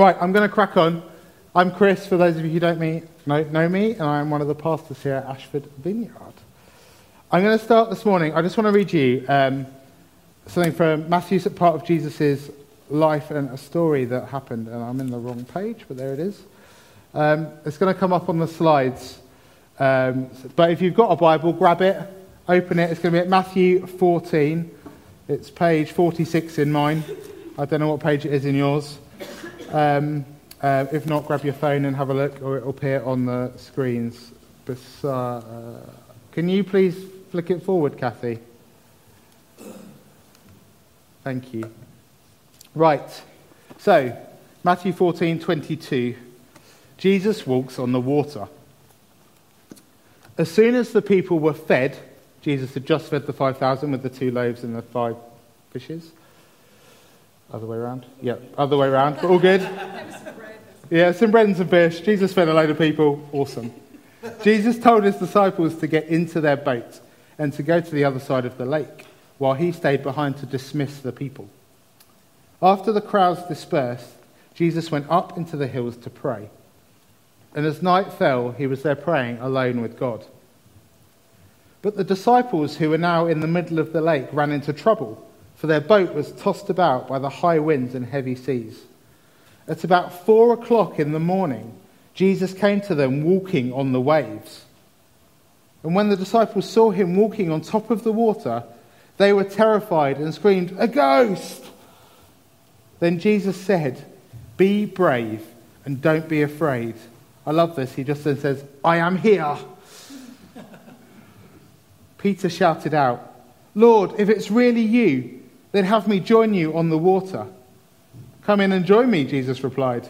Right, I'm going to crack on. I'm Chris, for those of you who don't know, know me, and I'm one of the pastors here at Ashford Vineyard. I'm going to start this morning. I just want to read you um, something from Matthew's part of Jesus' life and a story that happened. And I'm in the wrong page, but there it is. Um, it's going to come up on the slides. Um, but if you've got a Bible, grab it, open it. It's going to be at Matthew 14. It's page 46 in mine. I don't know what page it is in yours. Um, uh, if not, grab your phone and have a look, or it'll appear on the screens. Uh, can you please flick it forward, Kathy? Thank you. Right. So, Matthew 14, 22. Jesus walks on the water. As soon as the people were fed, Jesus had just fed the 5,000 with the two loaves and the five fishes. Other way around? Yeah, other way around, but all good. Yeah, some bread and some fish. Jesus fed a load of people. Awesome. Jesus told his disciples to get into their boat and to go to the other side of the lake, while he stayed behind to dismiss the people. After the crowds dispersed, Jesus went up into the hills to pray. And as night fell, he was there praying alone with God. But the disciples who were now in the middle of the lake ran into trouble, for their boat was tossed about by the high winds and heavy seas. At about four o'clock in the morning, Jesus came to them walking on the waves. And when the disciples saw him walking on top of the water, they were terrified and screamed, A ghost! Then Jesus said, Be brave and don't be afraid. I love this. He just then says, I am here. Peter shouted out, Lord, if it's really you, then have me join you on the water. Come in and join me, Jesus replied.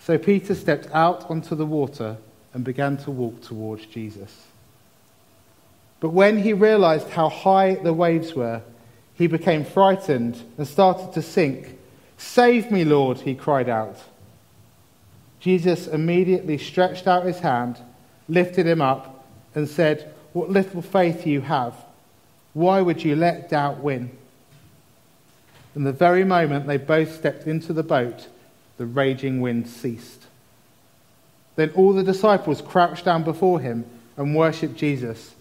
So Peter stepped out onto the water and began to walk towards Jesus. But when he realized how high the waves were, he became frightened and started to sink. Save me, Lord, he cried out. Jesus immediately stretched out his hand, lifted him up, and said, What little faith you have! Why would you let doubt win? And the very moment they both stepped into the boat, the raging wind ceased. Then all the disciples crouched down before him and worshipped Jesus.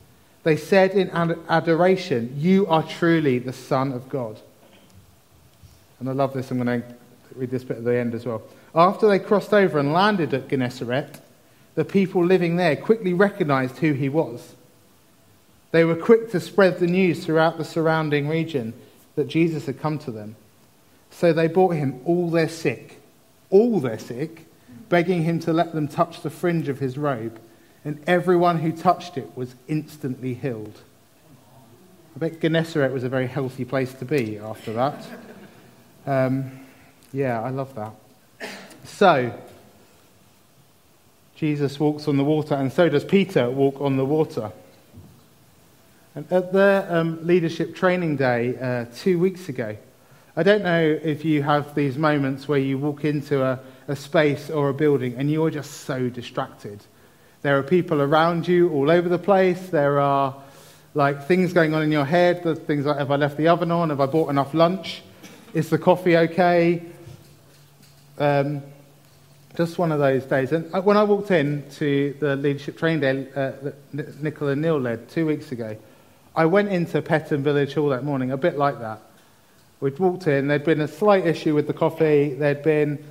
They said in adoration, You are truly the Son of God. And I love this. I'm going to read this bit at the end as well. After they crossed over and landed at Gennesaret, the people living there quickly recognized who he was. They were quick to spread the news throughout the surrounding region that Jesus had come to them. So they brought him all their sick, all their sick, begging him to let them touch the fringe of his robe, and everyone who touched it was instantly healed. I bet Gennesaret was a very healthy place to be after that. Um, yeah, I love that. So, Jesus walks on the water, and so does Peter walk on the water. And at the um, leadership training day uh, two weeks ago, I don't know if you have these moments where you walk into a, a space or a building and you're just so distracted. There are people around you all over the place. There are like things going on in your head. The things like, have I left the oven on? Have I bought enough lunch? Is the coffee okay? Um, just one of those days. And uh, when I walked in to the leadership training day uh, that Nicola Neil led two weeks ago, I went into Petton Village Hall that morning, a bit like that. We'd walked in, there'd been a slight issue with the coffee, there'd been,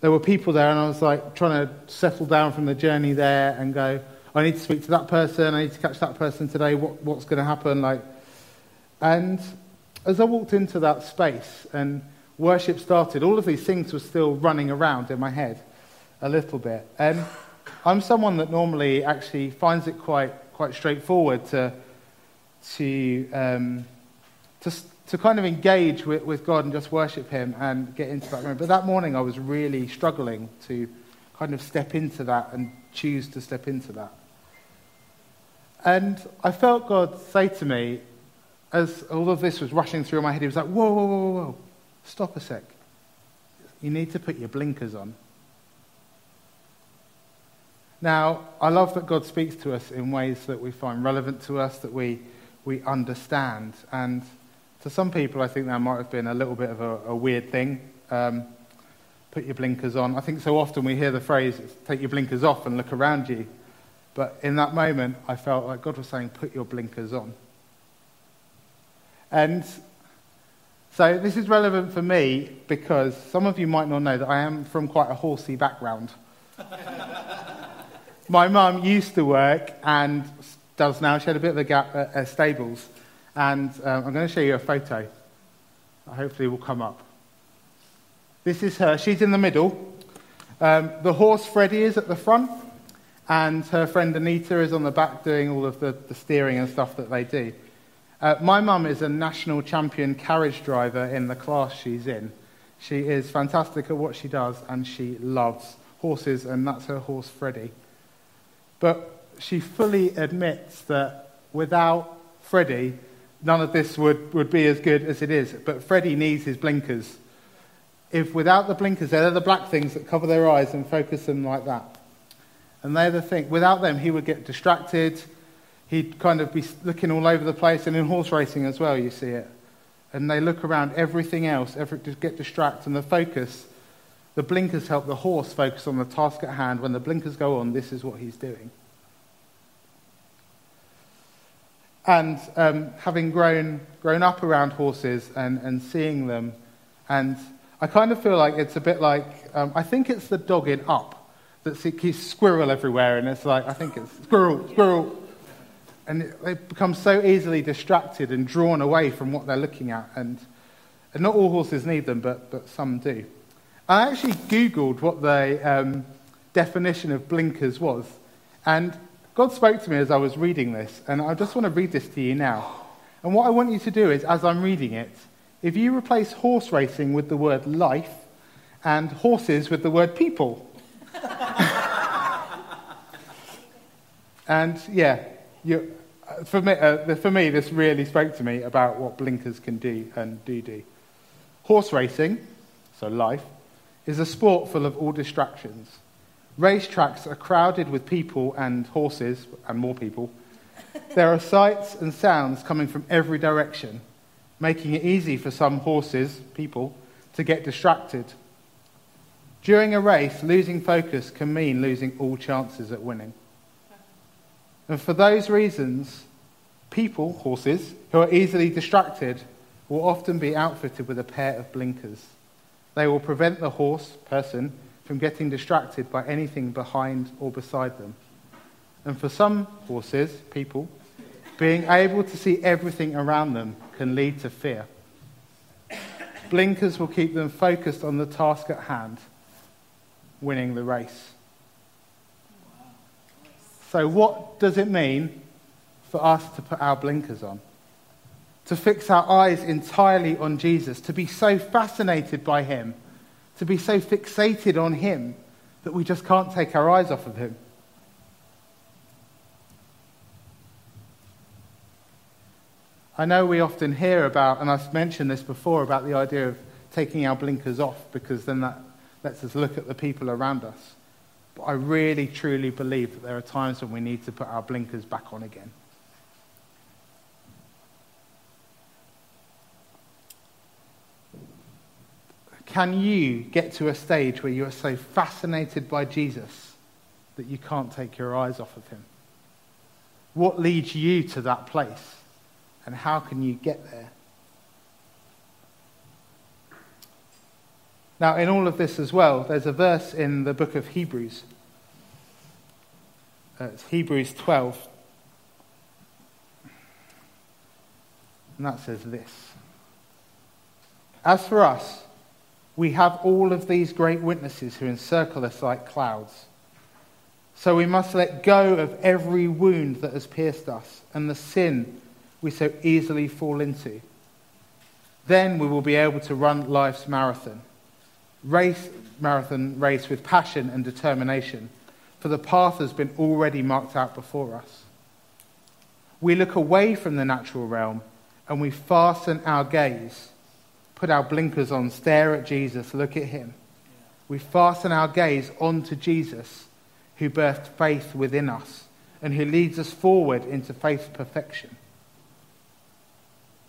there were people there, and I was like trying to settle down from the journey there and go, I need to speak to that person, I need to catch that person today, what, what's going to happen? Like, and as I walked into that space and worship started, all of these things were still running around in my head a little bit. And I'm someone that normally actually finds it quite, quite straightforward to to, um, to, to kind of engage with, with God and just worship Him and get into that moment. But that morning I was really struggling to kind of step into that and choose to step into that. And I felt God say to me, as all of this was rushing through my head, He was like, Whoa, whoa, whoa, whoa, stop a sec. You need to put your blinkers on. Now, I love that God speaks to us in ways that we find relevant to us, that we we understand. And to some people, I think that might have been a little bit of a, a weird thing. Um, put your blinkers on. I think so often we hear the phrase, take your blinkers off and look around you. But in that moment, I felt like God was saying, put your blinkers on. And so this is relevant for me because some of you might not know that I am from quite a horsey background. My mum used to work and does now. She had a bit of a gap at, at stables. And um, I'm going to show you a photo. Hopefully, will come up. This is her. She's in the middle. Um, the horse Freddie is at the front, and her friend Anita is on the back doing all of the, the steering and stuff that they do. Uh, my mum is a national champion carriage driver in the class she's in. She is fantastic at what she does, and she loves horses, and that's her horse Freddie. But she fully admits that without Freddie, none of this would, would be as good as it is. But Freddie needs his blinkers. If without the blinkers, they're the black things that cover their eyes and focus them like that. And they're the thing. Without them, he would get distracted. He'd kind of be looking all over the place. And in horse racing as well, you see it. And they look around everything else, every, to get distracted. And the focus, the blinkers help the horse focus on the task at hand. When the blinkers go on, this is what he's doing. And um, having grown, grown up around horses and, and seeing them, and I kind of feel like it's a bit like um, I think it's the dog in Up that keeps squirrel everywhere, and it's like I think it's squirrel, squirrel, and they become so easily distracted and drawn away from what they're looking at, and, and not all horses need them, but, but some do. I actually Googled what the um, definition of blinkers was, and God spoke to me as I was reading this, and I just want to read this to you now. And what I want you to do is, as I'm reading it, if you replace horse racing with the word life and horses with the word people. and yeah, you, for, me, uh, for me, this really spoke to me about what blinkers can do and do do. Horse racing, so life, is a sport full of all distractions. Racetracks are crowded with people and horses, and more people. There are sights and sounds coming from every direction, making it easy for some horses, people, to get distracted. During a race, losing focus can mean losing all chances at winning. And for those reasons, people, horses, who are easily distracted will often be outfitted with a pair of blinkers. They will prevent the horse, person, from getting distracted by anything behind or beside them. And for some horses, people, being able to see everything around them can lead to fear. Blinkers will keep them focused on the task at hand, winning the race. So, what does it mean for us to put our blinkers on? To fix our eyes entirely on Jesus, to be so fascinated by him to be so fixated on Him that we just can't take our eyes off of Him. I know we often hear about, and I've mentioned this before, about the idea of taking our blinkers off because then that lets us look at the people around us. But I really, truly believe that there are times when we need to put our blinkers back on again. Can you get to a stage where you are so fascinated by Jesus that you can't take your eyes off of him? What leads you to that place? And how can you get there? Now, in all of this as well, there's a verse in the book of Hebrews. Uh, it's Hebrews 12. And that says this As for us, we have all of these great witnesses who encircle us like clouds. So we must let go of every wound that has pierced us and the sin we so easily fall into. Then we will be able to run life's marathon. Race marathon race with passion and determination, for the path has been already marked out before us. We look away from the natural realm and we fasten our gaze put our blinkers on, stare at Jesus, look at him. We fasten our gaze onto Jesus, who birthed faith within us and who leads us forward into faith perfection.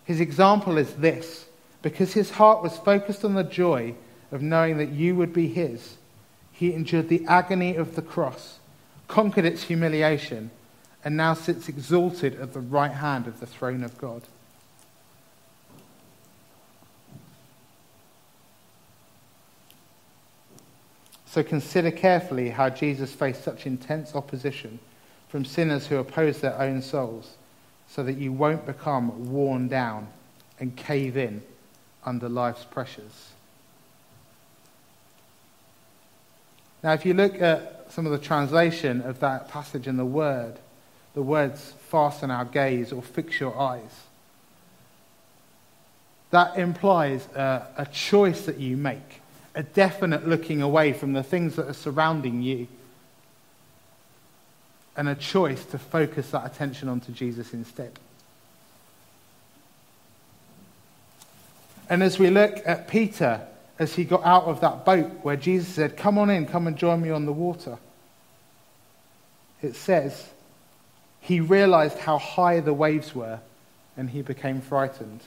His example is this because his heart was focused on the joy of knowing that you would be his, he endured the agony of the cross, conquered its humiliation, and now sits exalted at the right hand of the throne of God. So consider carefully how Jesus faced such intense opposition from sinners who oppose their own souls, so that you won't become worn down and cave in under life's pressures. Now, if you look at some of the translation of that passage in the Word, the words fasten our gaze or fix your eyes, that implies a, a choice that you make, a definite looking away from the things that are surrounding you, and a choice to focus that attention onto Jesus instead. And as we look at Peter, as he got out of that boat where Jesus said, Come on in, come and join me on the water, it says, he realized how high the waves were and he became frightened.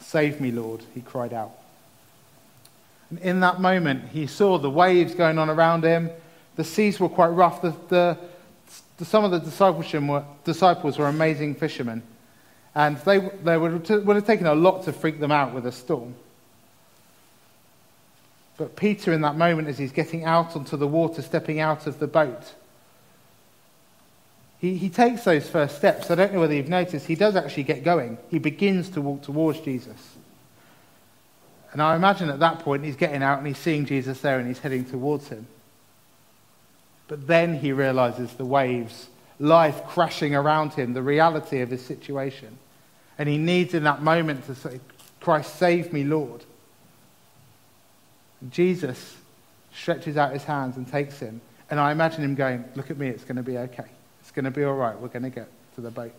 Save me, Lord, he cried out. In that moment, he saw the waves going on around him. The seas were quite rough. The, the, the, some of the disciples were amazing fishermen. And they, they would, would have taken a lot to freak them out with a storm. But Peter, in that moment, as he's getting out onto the water, stepping out of the boat, he, he takes those first steps. I don't know whether you've noticed, he does actually get going. He begins to walk towards Jesus. And I imagine at that point he's getting out and he's seeing Jesus there and he's heading towards him. But then he realizes the waves, life crashing around him, the reality of his situation. And he needs in that moment to say, Christ, save me, Lord. And Jesus stretches out his hands and takes him. And I imagine him going, Look at me, it's going to be okay. It's going to be all right. We're going to get to the boat.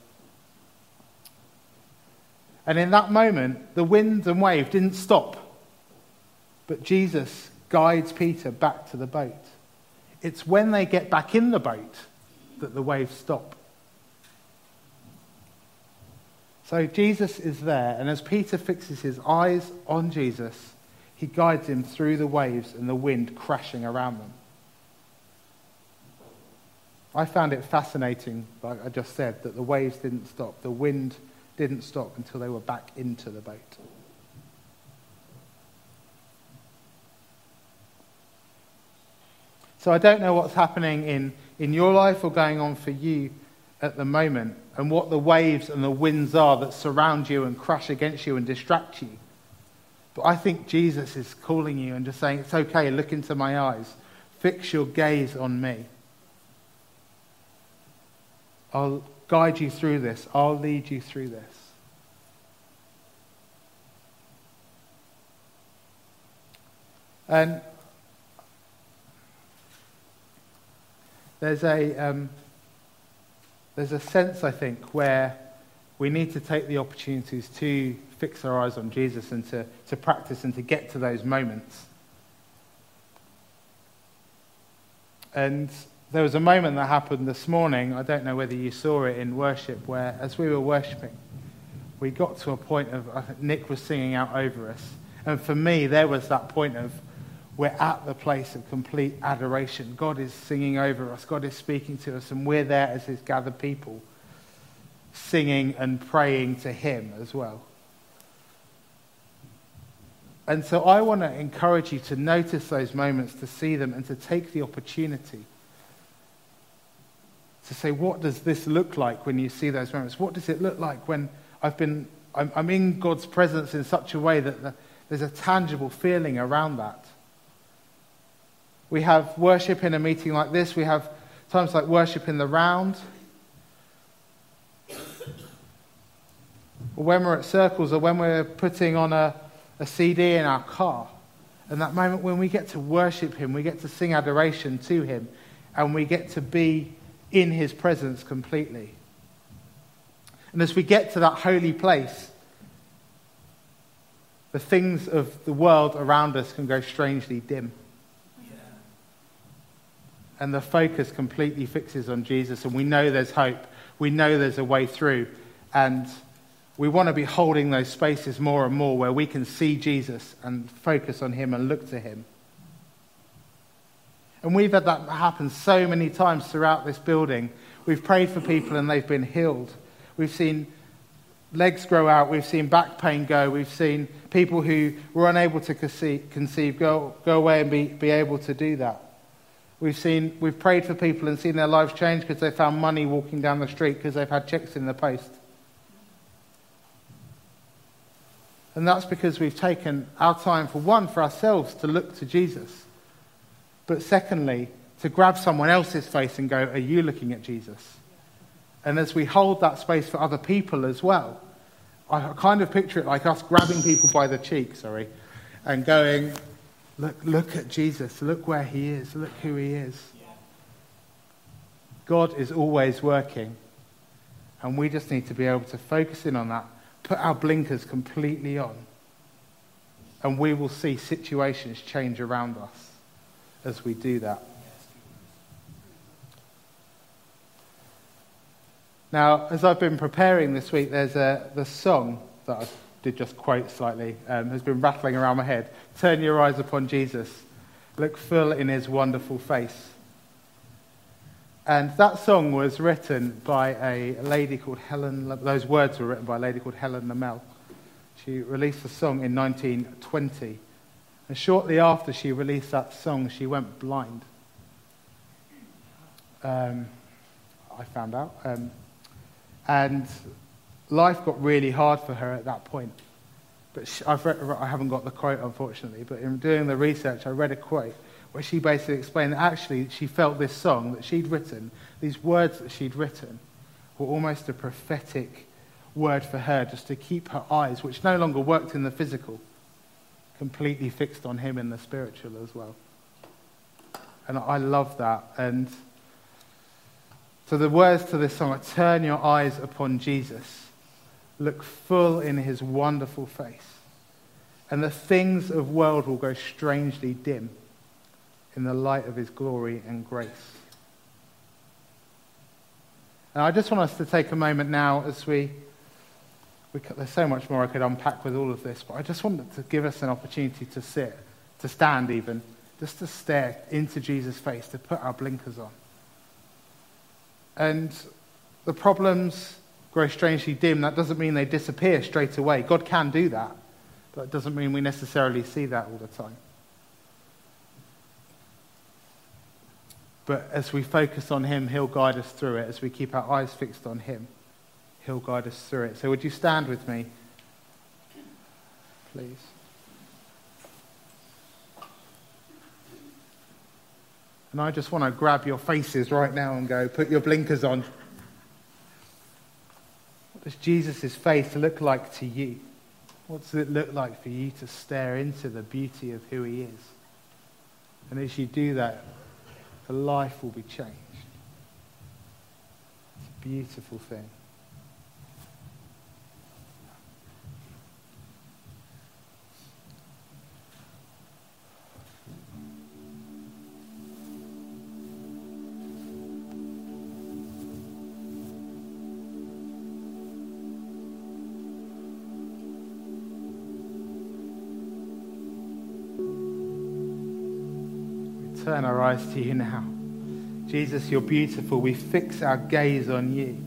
And in that moment, the wind and wave didn't stop. But Jesus guides Peter back to the boat. It's when they get back in the boat that the waves stop. So Jesus is there, and as Peter fixes his eyes on Jesus, he guides him through the waves and the wind crashing around them. I found it fascinating, like I just said, that the waves didn't stop, the wind didn't stop until they were back into the boat. So I don't know what's happening in, in your life or going on for you at the moment and what the waves and the winds are that surround you and crash against you and distract you. But I think Jesus is calling you and just saying, It's okay, look into my eyes. Fix your gaze on me. I'll guide you through this, I'll lead you through this. And there's a, um, there's a sense, I think, where we need to take the opportunities to fix our eyes on Jesus and to, to practice and to get to those moments. And there was a moment that happened this morning, I don't know whether you saw it in worship, where as we were worshipping, we got to a point of, Nick was singing out over us. And for me, there was that point of, we're at the place of complete adoration. God is singing over us, God is speaking to us, and we're there as His gathered people, singing and praying to Him as well. And so I want to encourage you to notice those moments, to see them, and to take the opportunity to say, what does this look like when you see those moments? What does it look like when I've been, I'm, I'm in God's presence in such a way that the, there's a tangible feeling around that? We have worship in a meeting like this. We have times like worship in the round. Or when we're at circles or when we're putting on a, a CD in our car. And that moment when we get to worship Him, we get to sing adoration to Him, and we get to be in His presence completely. And as we get to that holy place, the things of the world around us can go strangely dim and the focus completely fixes on Jesus, and we know there's hope. We know there's a way through. And we want to be holding those spaces more and more where we can see Jesus and focus on him and look to him. And we've had that happen so many times throughout this building. We've prayed for people and they've been healed. We've seen legs grow out. We've seen back pain go. We've seen people who were unable to conceive go, go away and be, be able to do that. We've, seen, we've prayed for people and seen their lives change because they found money walking down the street because they've had checks in the post. And that's because we've taken our time, for one, for ourselves to look to Jesus. But secondly, to grab someone else's face and go, Are you looking at Jesus? And as we hold that space for other people as well, I kind of picture it like us grabbing people by the cheek, sorry, and going, Look, look at Jesus. Look where he is. Look who he is. God is always working. And we just need to be able to focus in on that, put our blinkers completely on, and we will see situations change around us as we do that. Now, as I've been preparing this week, there's a the song that I did just quote slightly um, has been rattling around my head. Turn your eyes upon Jesus, look full in his wonderful face. And that song was written by a lady called Helen. Those words were written by a lady called Helen Lemmel. She released the song in 1920. And shortly after she released that song, she went blind. Um, I found out. Um, and life got really hard for her at that point. But she, read, I haven't got the quote, unfortunately, but in doing the research, I read a quote where she basically explained that actually she felt this song that she'd written, these words that she'd written, were almost a prophetic word for her just to keep her eyes, which no longer worked in the physical, completely fixed on him in the spiritual as well. And I love that. And so the words to this song are Turn your eyes upon Jesus, look full in his wonderful face, and the things of world will go strangely dim in the light of his glory and grace. And I just want us to take a moment now as we we, there's so much more I could unpack with all of this, but I just wanted to give us an opportunity to sit, to stand even, just to stare into Jesus' face, to put our blinkers on. And the problems grow strangely dim. That doesn't mean they disappear straight away. God can do that, but it doesn't mean we necessarily see that all the time. But as we focus on Him, He'll guide us through it. As we keep our eyes fixed on Him. He'll guide us through it. So, would you stand with me, please? And I just want to grab your faces right now and go, put your blinkers on. Does Jesus' face look like to you? What does it look like for you to stare into the beauty of who he is? And as you do that, your life will be changed. It's a beautiful thing. Turn our eyes to you now. Jesus, you're beautiful. We fix our gaze on you.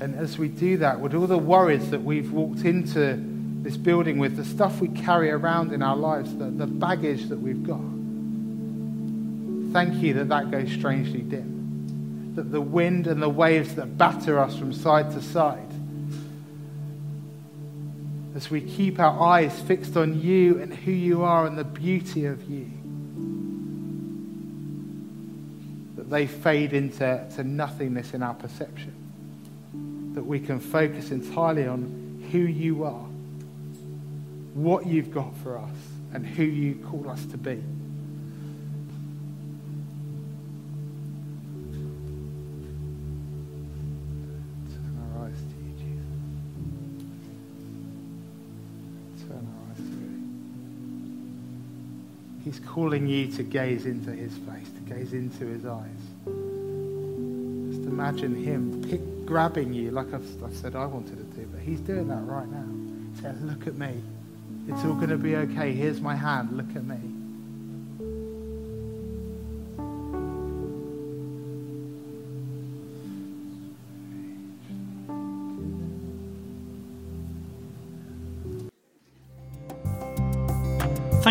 And as we do that, with all the worries that we've walked into this building with, the stuff we carry around in our lives, the, the baggage that we've got, thank you that that goes strangely dim. That the wind and the waves that batter us from side to side, as we keep our eyes fixed on you and who you are and the beauty of you, that they fade into to nothingness in our perception. That we can focus entirely on who you are, what you've got for us, and who you call us to be. He's calling you to gaze into his face, to gaze into his eyes. Just imagine him pick, grabbing you like I've, I said I wanted to do, but he's doing that right now. He said, Look at me. It's all going to be okay. Here's my hand. Look at me.